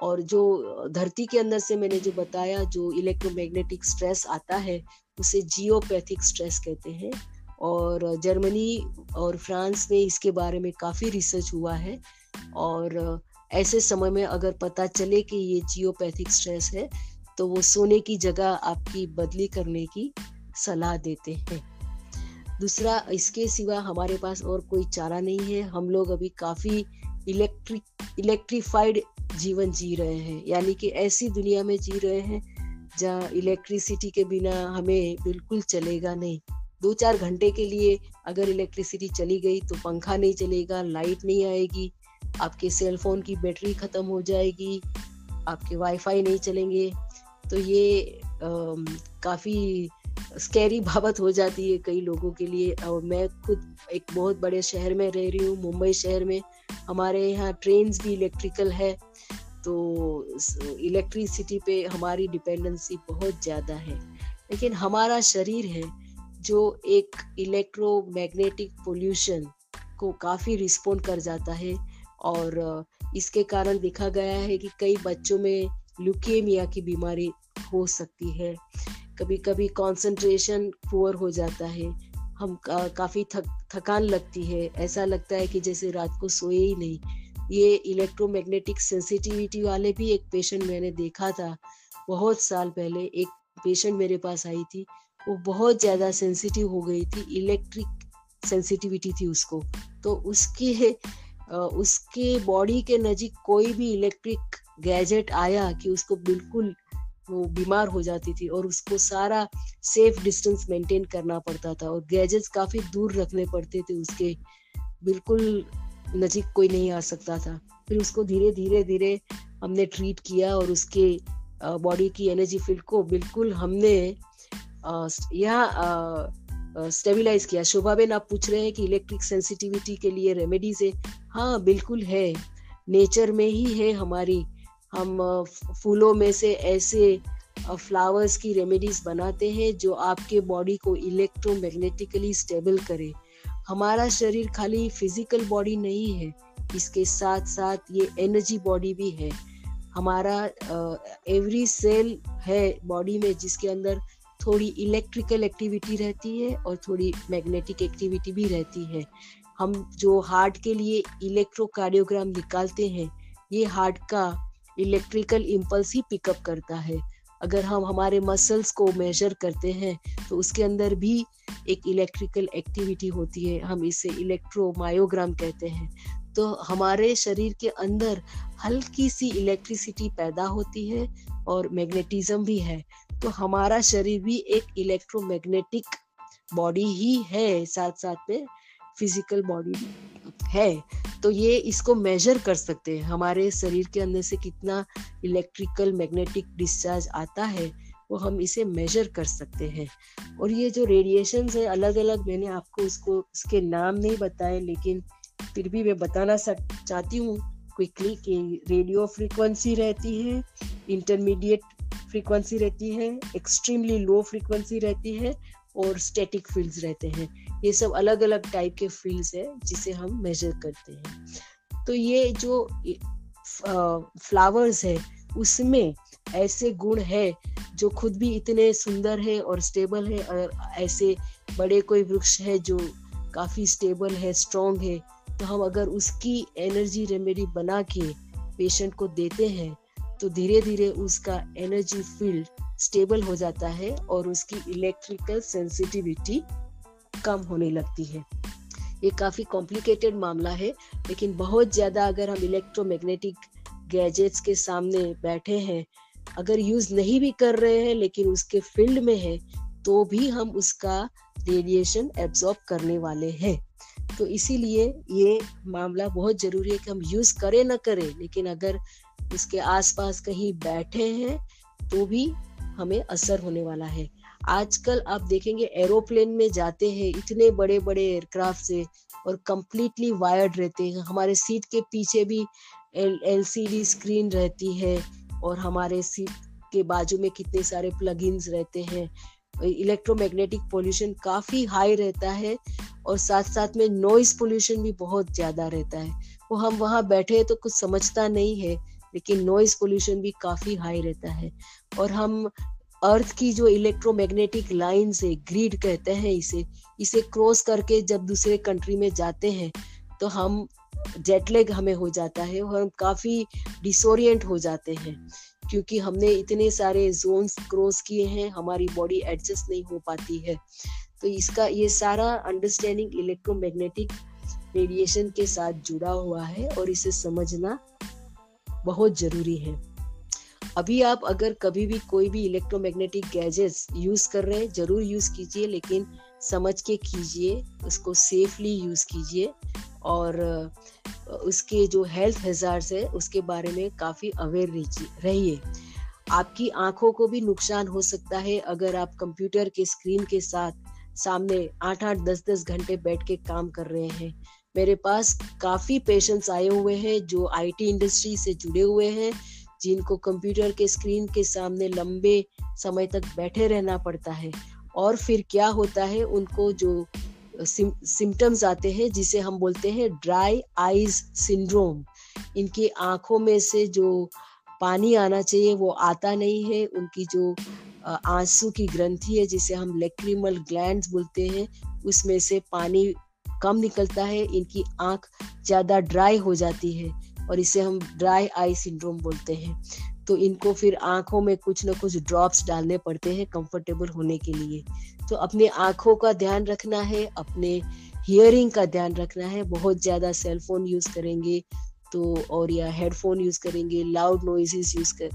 और जो धरती के अंदर से मैंने जो बताया, जो इलेक्ट्रोमैग्नेटिक स्ट्रेस आता है, उसे जियोपैथिक स्ट्रेस कहते हैं। और जर्मनी और फ्रांस में इसके बारे में काफ़ी रिसर्च हुआ है। और ऐसे समय में अगर पता चले कि ये जियोपैथिक स्ट्रेस है तो वो सोने की जगह आपकी बदली करने की सलाह देते हैं। दूसरा, इसके सिवा हमारे पास और कोई चारा नहीं है। हम लोग अभी काफ़ी इलेक्ट्रिक इलेक्ट्रीफाइड जीवन जी रहे हैं। यानी कि ऐसी दुनिया में जी रहे हैं, जहाँ इलेक्ट्रिसिटी के बिना हमें बिल्कुल चलेगा नहीं। दो चार घंटे के लिए अगर इलेक्ट्रिसिटी चली गई तो पंखा नहीं चलेगा, लाइट नहीं आएगी, आपके सेल फ़ोन की बैटरी खत्म हो जाएगी, आपके वाईफाई नहीं चलेंगे। तो ये काफ़ी स्कैरी बाबत हो जाती है कई लोगों के लिए। और मैं खुद एक बहुत बड़े शहर में रह रही हूँ, मुंबई शहर में। हमारे यहाँ ट्रेन भी इलेक्ट्रिकल है तो इलेक्ट्रिसिटी पे हमारी डिपेंडेंसी बहुत ज़्यादा है। लेकिन हमारा शरीर है, जो एक इलेक्ट्रोमैग्नेटिक पोल्यूशन को काफ़ी रिस्पोंड कर जाता है। और इसके कारण देखा गया है कि कई बच्चों में ल्यूकेमिया की बीमारी हो सकती है। कभी कभी कंसंट्रेशन पुअर हो जाता है। हम का, काफ़ी थक थकान लगती है। ऐसा लगता है कि जैसे रात को सोए ही नहीं। ये इलेक्ट्रोमैग्नेटिक सेंसिटिविटी वाले भी एक पेशेंट मैंने देखा था बहुत साल पहले। एक पेशेंट मेरे पास आई थी। वो बहुत ज़्यादा सेंसिटिव हो गई थी। इलेक्ट्रिक सेंसिटिविटी थी उसको। तो उसके उसके बॉडी के नज़दीक कोई भी इलेक्ट्रिक गैजेट आया कि उसको बिल्कुल वो बीमार हो जाती थी और उसको सारा सेफ़ डिस्टेंस मेंटेन करना पड़ता था और गैजेट्स काफ़ी दूर रखने पड़ते थे उसके। बिल्कुल नजीक कोई नहीं आ सकता था। फिर उसको धीरे धीरे धीरे हमने ट्रीट किया और उसके बॉडी की एनर्जी फ़ील्ड को बिल्कुल हमने यहाँ स्टेबिलाईज किया। शोभा बेन, आप पूछ रहे हैं कि इलेक्ट्रिक सेंसिटिविटी के लिए रेमेडीज है हाँ बिल्कुल है। नेचर में ही है हमारी हम फूलों में से ऐसे फ्लावर्स की रेमेडीज बनाते हैं जो आपके बॉडी को इलेक्ट्रोमैग्नेटिकली स्टेबल करे। हमारा शरीर खाली फ़िज़िकल बॉडी नहीं है, इसके साथ साथ ये एनर्जी बॉडी भी है। हमारा एवरी सेल है बॉडी में जिसके अंदर थोड़ी इलेक्ट्रिकल एक्टिविटी रहती है और थोड़ी मैग्नेटिक एक्टिविटी भी रहती है। हम जो हार्ट के लिए इलेक्ट्रोकार्डियोग्राम निकालते हैं, ये हार्ट का इलेक्ट्रिकल इम्पल्स ही पिकअप करता है। अगर हम हमारे मसल्स को मेजर करते हैं तो उसके अंदर भी एक इलेक्ट्रिकल एक्टिविटी होती है। हम इसे इलेक्ट्रोमायोग्राम कहते हैं। तो हमारे शरीर के अंदर हल्की सी इलेक्ट्रिसिटी पैदा होती है और मैग्नेटिज्म भी है। तो हमारा शरीर भी एक इलेक्ट्रोमैग्नेटिक बॉडी ही है साथ साथ में। फ़िज़िकल बॉडी है तो ये इसको मेजर कर सकते हैं। हमारे शरीर के अंदर से कितना इलेक्ट्रिकल मैग्नेटिक डिस्चार्ज आता है, वो हम इसे मेजर कर सकते हैं। और ये जो रेडिएशन है अलग अलग मैंने आपको उसको उसके नाम नहीं बताए, लेकिन फिर भी मैं बताना चाहती हूँ क्विकली कि रेडियो फ्रीक्वेंसी रहती है इंटरमीडिएट फ्रीक्वेंसी रहती है एक्सट्रीमली लो फ्रीक्वेंसी रहती है, और स्टैटिक फील्ड्स रहते हैं। ये सब अलग अलग टाइप के फील्ड्स है, जिसे हम मेजर करते हैं। तो ये जो फ्लावर्स है, उसमें ऐसे गुण है, जो खुद भी इतने सुंदर है और स्टेबल है, और ऐसे बड़े कोई वृक्ष है, जो काफ़ी स्टेबल है स्ट्रॉन्ग है तो हम अगर उसकी एनर्जी रेमेडी बना के पेशेंट को देते हैं तो धीरे धीरे उसका एनर्जी फ़ील्ड स्टेबल हो जाता है, और उसकी इलेक्ट्रिकल सेंसिटिविटी कम होने लगती है। ये काफ़ी कॉम्प्लिकेटेड मामला है, लेकिन बहुत ज़्यादा अगर हम इलेक्ट्रोमैग्नेटिक गैजेट्स के सामने बैठे हैं, अगर यूज़ नहीं भी कर रहे हैं, लेकिन उसके फ़ील्ड में है तो भी हम उसका रेडिएशन एब्जॉर्ब करने वाले हैं। तो इसीलिए ये मामला बहुत ज़रूरी है कि हम यूज़ करें ना करें, लेकिन अगर उसके आसपास कहीं बैठे हैं तो भी हमें असर होने वाला है। आजकल आप देखेंगे एरोप्लेन में जाते हैं, इतने बड़े बड़े एयरक्राफ्ट से और कंप्लीटली वायर्ड रहते हैं। हमारे सीट के पीछे भी एल स्क्रीन रहती है और हमारे सीट के बाजू में कितने सारे प्लग रहते हैं। इलेक्ट्रोमैग्नेटिक पोल्यूशन काफ़ी हाई रहता है और साथ साथ में नॉइस पोल्यूशन भी बहुत ज़्यादा रहता है। वो हम वहाँ बैठे तो कुछ समझता नहीं है, लेकिन नॉइस पोल्यूशन भी काफ़ी हाई रहता है। और हम अर्थ की जो इलेक्ट्रोमैग्नेटिक लाइन से ग्रीड कहते हैं इसे इसे क्रॉस करके जब दूसरे कंट्री में जाते हैं तो हम जेटलेग हमें हो जाता है और हम काफ़ी डिसोरियंट हो जाते हैं, क्योंकि हमने इतने सारे जोन्स क्रॉस किए हैं, हमारी बॉडी एडजस्ट नहीं हो पाती है। तो इसका ये सारा अंडरस्टैंडिंग इलेक्ट्रोमैग्नेटिक रेडिएशन के साथ जुड़ा हुआ है और इसे समझना बहुत ज़रूरी है। अभी आप अगर कभी भी कोई भी इलेक्ट्रोमैग्नेटिक गैजेट्स यूज़ कर रहे हैं, ज़रूर यूज़ कीजिए, लेकिन समझ के कीजिए, उसको सेफली यूज़ कीजिए। और उसके जो हेल्थ हेजार्ड्स है, उसके बारे में काफ़ी अवेयर रहिए। आपकी आँखों को भी नुकसान हो सकता है अगर आप कंप्यूटर के स्क्रीन के साथ सामने आठ आठ दस दस घंटे बैठ के काम कर रहे हैं। मेरे पास काफ़ी पेशेंट्स आए हुए हैं जो आईटी इंडस्ट्री से जुड़े हुए हैं। जिनको कंप्यूटर के स्क्रीन के सामने लंबे समय तक बैठे रहना पड़ता है। और फिर क्या होता है, उनको जो सिम्टम्स आते हैं, जिसे हम बोलते हैं ड्राई आईज सिंड्रोम। इनकी आँखों में से जो पानी आना चाहिए, वो आता नहीं है। उनकी जो आँसू की ग्रंथि है, जिसे हम लेक्रिमल ग्लैंड बोलते हैं, उसमें से पानी कम निकलता है। इनकी आँख ज़्यादा ड्राई हो जाती है। और इसे हम ड्राई आई सिंड्रोम बोलते हैं। तो इनको फिर आँखों में कुछ ना कुछ ड्रॉप्स डालने पड़ते हैं कंफर्टेबल होने के लिए। तो अपने आँखों का ध्यान रखना है, अपने हियरिंग का ध्यान रखना है। बहुत ज़्यादा सेल फ़ोन यूज़ करेंगे तो और या हेडफोन यूज़ करेंगे लाउड नॉइजेस यूज़ कर,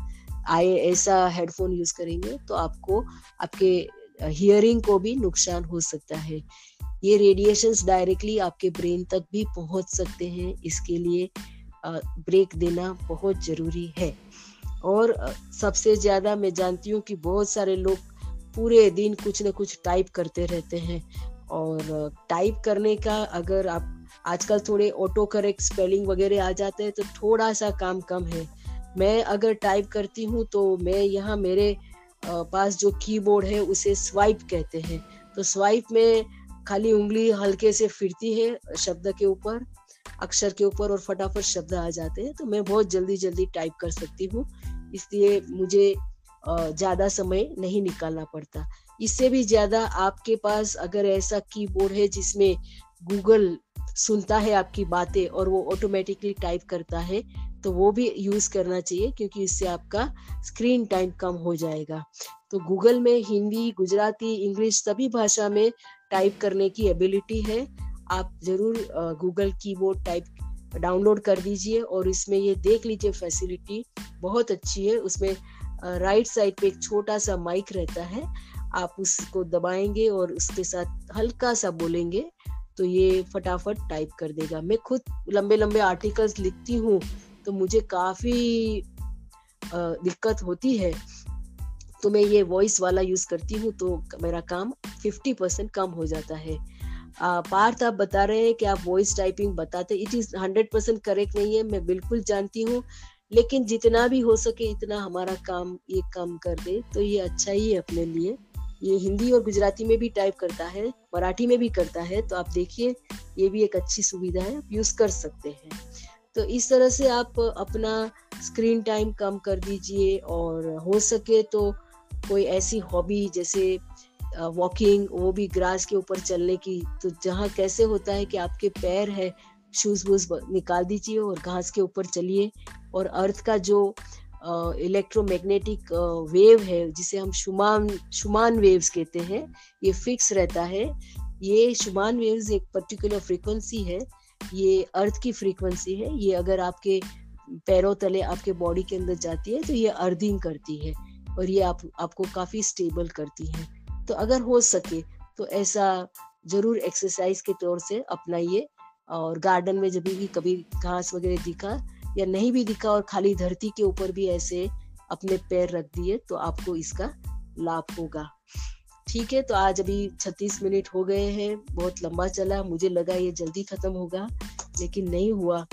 आए ऐसा हेडफोन यूज़ करेंगे तो आपको, आपके हियरिंग को भी नुकसान हो सकता है। ये रेडिएशंस डायरेक्टली आपके ब्रेन तक भी पहुँच सकते हैं। इसके लिए ब्रेक देना बहुत ज़रूरी है। और सबसे ज़्यादा मैं जानती हूँ कि बहुत सारे लोग पूरे दिन कुछ न कुछ टाइप करते रहते हैं। और टाइप करने का अगर आप, आजकल थोड़े ऑटो करेक्ट स्पेलिंग वगैरह आ जाते हैं तो थोड़ा सा काम कम है। मैं अगर टाइप करती हूँ तो मैं यहाँ मेरे पास जो कीबोर्ड है उसे स्वाइप कहते हैं। तो स्वाइप में खाली उंगली हल्के से फिरती है शब्द के ऊपर। अक्षर के ऊपर और फटाफट शब्द आ जाते हैं तो मैं बहुत जल्दी जल्दी टाइप कर सकती हूँ। इसलिए मुझे ज़्यादा समय नहीं निकालना पड़ता। इससे भी ज़्यादा आपके पास अगर ऐसा कीबोर्ड है जिसमें गूगल सुनता है आपकी बातें और वो ऑटोमेटिकली टाइप करता है तो वो भी यूज़ करना चाहिए क्योंकि इससे आपका स्क्रीन टाइम कम हो जाएगा। तो गूगल में हिंदी, गुजराती इंग्लिश सभी भाषा में टाइप करने की एबिलिटी है। आप ज़रूर गूगल कीबोर्ड टाइप डाउनलोड कर दीजिए और इसमें ये देख लीजिए फैसिलिटी बहुत अच्छी है। उसमें राइट साइड पे एक छोटा सा माइक रहता है। आप उसको दबाएँगे और उसके साथ हल्का सा बोलेंगे तो ये फटाफट टाइप कर देगा। मैं खुद लंबे लंबे आर्टिकल्स लिखती हूँ तो मुझे काफ़ी दिक्कत होती है। तो मैं ये वॉइस वाला यूज़ करती हूँ तो मेरा काम 50 परसेंट कम हो जाता है। पार्थ, आप बता रहे हैं कि आप वॉइस टाइपिंग बताते it is hundred percent correct नहीं है, मैं बिल्कुल जानती हूँ। लेकिन जितना भी हो सके इतना हमारा काम, ये कम कर दे। तो ये अच्छा ही है अपने लिए। ये हिंदी और गुजराती में भी टाइप करता है, मराठी में भी करता है। तो आप देखिए, ये भी एक अच्छी सुविधा है, आप यूज़ कर सकते हैं। तो इस तरह से आप अपना स्क्रीन टाइम कम कर दीजिए और हो सके तो कोई ऐसी हॉबी जैसे वॉकिंग वो भी ग्रास के ऊपर चलने की। तो जहाँ कैसे होता है कि आपके पैर है शूज़ वूज निकाल दीजिए और घास के ऊपर चलिए। और अर्थ का जो इलेक्ट्रोमैग्नेटिक वेव है, जिसे हम शुमान शुमान वेव्स कहते हैं, ये फिक्स रहता है। ये शुमान वेव्स एक पर्टिकुलर फ्रीक्वेंसी है। ये अर्थ की फ्रीक्वेंसी है। ये अगर आपके पैरों तले आपके बॉडी के अंदर जाती है तो ये अर्थिंग करती है। और ये आप, आपको काफ़ी स्टेबल करती है। तो अगर हो सके तो ऐसा ज़रूर एक्सरसाइज के तौर से अपनाइए। और गार्डन में जब भी कभी घास वगैरह दिखा या नहीं भी दिखा और खाली धरती के ऊपर भी ऐसे अपने पैर रख दिए तो आपको इसका लाभ होगा। ठीक है तो आज अभी 36 मिनट हो गए हैं, बहुत लंबा चला, मुझे लगा ये जल्दी खत्म होगा, लेकिन नहीं हुआ।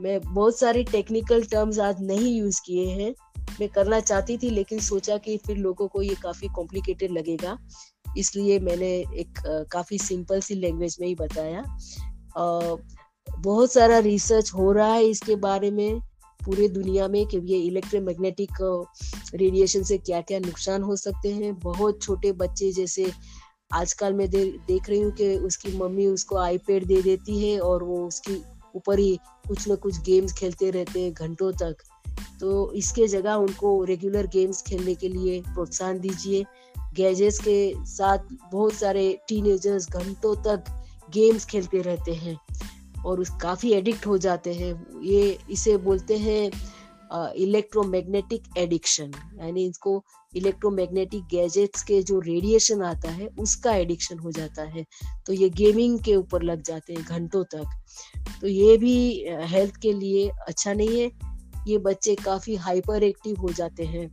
मैं बहुत सारे टेक्निकल टर्म्स आज नहीं यूज़ किए हैं। मैं करना चाहती थी लेकिन सोचा कि फिर लोगों को ये काफ़ी कॉम्प्लिकेटेड लगेगा। इसलिए मैंने एक काफ़ी सिंपल सी लैंग्वेज में ही बताया। बहुत सारा रिसर्च हो रहा है इसके बारे में पूरे दुनिया में कि ये इलेक्ट्रोमैग्नेटिक रेडिएशन से क्या क्या नुकसान हो सकते हैं। बहुत छोटे बच्चे जैसे आजकल मैं दे, देख रही हूँ कि उसकी मम्मी उसको आईपैड दे देती है और वो उसकी ऊपर ही कुछ ना कुछ गेम्स खेलते रहते हैं घंटों तक। तो इसके जगह उनको रेगुलर गेम्स खेलने के लिए प्रोत्साहन दीजिए। गैजेट्स के साथ बहुत सारे टीनेजर्स घंटों तक गेम्स खेलते रहते हैं और उस काफ़ी एडिक्ट हो जाते हैं। ये इसे बोलते हैं इलेक्ट्रोमैग्नेटिक एडिक्शन, यानी इसको इलेक्ट्रोमैग्नेटिक गैजेट्स के जो रेडिएशन आता है, उसका एडिक्शन हो जाता है। तो ये गेमिंग के ऊपर लग जाते हैं घंटों तक। तो ये भी हेल्थ के लिए अच्छा नहीं है। ये बच्चे काफ़ी हाइपर एक्टिव हो जाते हैं,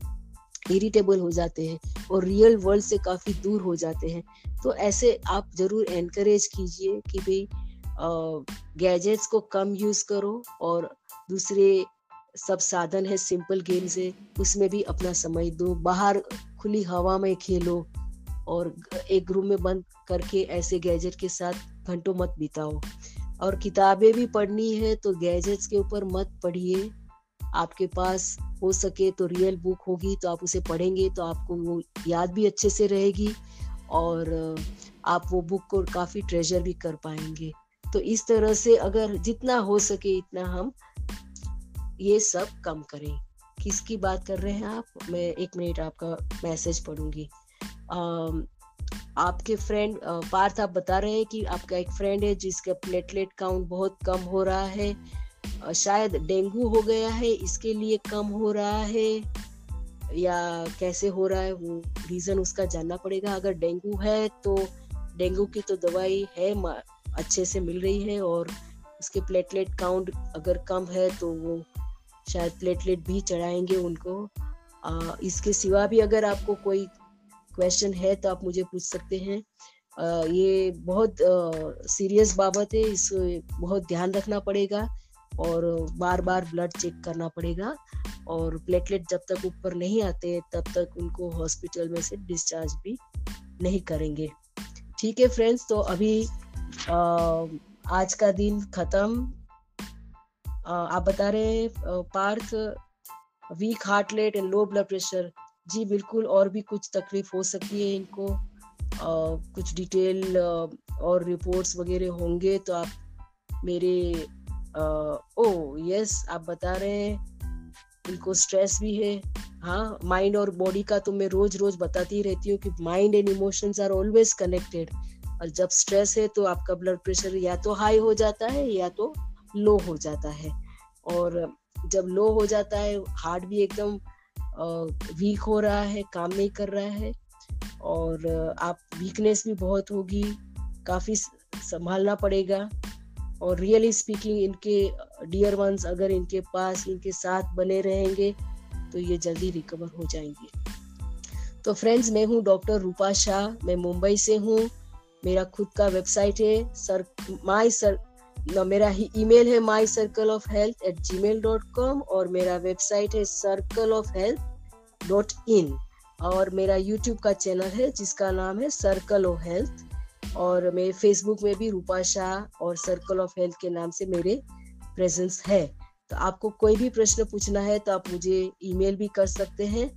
इरिटेबल हो जाते हैं और रियल वर्ल्ड से काफ़ी दूर हो जाते हैं। तो ऐसे आप ज़रूर एनकरेज कीजिए कि भाई गैजेट्स को कम यूज़ करो और दूसरे सब साधन है सिंपल गेम्स है। उसमें भी अपना समय दो। बाहर खुली हवा में खेलो और एक रूम में बंद करके ऐसे गैजेट के साथ घंटों मत बिताओ। और किताबें भी पढ़नी है तो गैजेट्स के ऊपर मत पढ़िए। आपके पास हो सके तो रियल बुक होगी तो आप उसे पढ़ेंगे तो आपको वो याद भी अच्छे से रहेगी और आप वो बुक को काफ़ी ट्रेजर भी कर पाएँगे। तो इस तरह से अगर जितना हो सके इतना हम ये सब कम करें। किसकी बात कर रहे हैं आप? मैं एक मिनट आपका मैसेज पढ़ूँगी। आपके फ्रेंड पार्थ, आप बता रहे हैं कि आपका एक फ्रेंड है जिसका प्लेटलेट काउंट बहुत कम हो रहा है। शायद डेंगू हो गया है, इसके लिए कम हो रहा है या कैसे हो रहा है वो रीजन उसका जानना पड़ेगा। अगर डेंगू है तो डेंगू की तो दवाई है अच्छे से मिल रही है और उसके प्लेटलेट काउंट अगर कम है तो वो शायद प्लेटलेट भी चढ़ाएँगे उनको। आ, इसके सिवा भी अगर आपको कोई क्वेश्चन है तो आप मुझे पूछ सकते हैं। आ, ये बहुत सीरियस बाबत है इस बहुत ध्यान रखना पड़ेगा और बार बार ब्लड चेक करना पड़ेगा और प्लेटलेट जब तक ऊपर नहीं आते तब तक उनको हॉस्पिटल में से डिस्चार्ज भी नहीं करेंगे। ठीक है फ्रेंड्स तो अभी आ, आज का दिन खत्म। आप बता रहे Parth weak heart rate and low blood pressure जी बिल्कुल और भी कुछ तकलीफ़ हो सकती है इनको। आ, कुछ डिटेल और रिपोर्ट्स वगैरह होंगे तो आप मेरे आ, ओ यस आप बता रहे हैं इनको स्ट्रेस भी है। हाँ माइंड और बॉडी का तो मैं रोज रोज बताती रहती हूँ कि mind and emotions are always connected और जब स्ट्रेस है तो आपका ब्लड प्रेशर या तो हाई हो जाता है या तो लो हो जाता है। और जब लो हो जाता है, हार्ट भी एकदम वीक हो रहा है, काम नहीं कर रहा है, और आप, वीकनेस भी बहुत होगी, काफ़ी संभालना पड़ेगा। और रियली स्पीकिंग, इनके डियर वंस अगर इनके पास, इनके साथ बने रहेंगे तो ये जल्दी रिकवर हो जाएँगे। तो फ्रेंड्स, मैं हूँ डॉक्टर रूपा शाह, मैं मुंबई से हूँ, मेरा खुद का वेबसाइट है, सर माई सर मेरा ही ईमेल है my circle of health at Gmail dot com और मेरा वेबसाइट है circle of health dot in और मेरा यूट्यूब का चैनल है जिसका नाम है सर्कल ऑफ़ हेल्थ और मैं फेसबुक में भी रूपा शाह और सर्कल ऑफ़ हेल्थ के नाम से मेरे प्रेजेंस है। तो आपको कोई भी प्रश्न पूछना है तो आप मुझे ईमेल भी कर सकते हैं।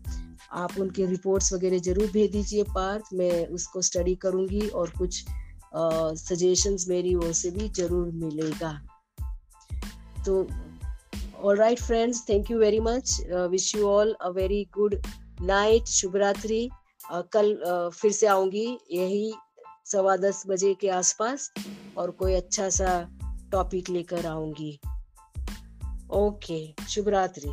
आप उनके रिपोर्ट्स वगैरह ज़रूर भेज दीजिए, पार्थ, मैं उसको स्टडी करूँगी और कुछ सजेशंस मेरी ओर से भी ज़रूर मिलेगा। तो all right friends thank you very much wish you all a very good night शुभ रात्रि कल uh, फिर से आऊँगी यही सवा दस बजे के आसपास और कोई अच्छा सा टॉपिक लेकर आऊँगी। ओके शुभ रात्रि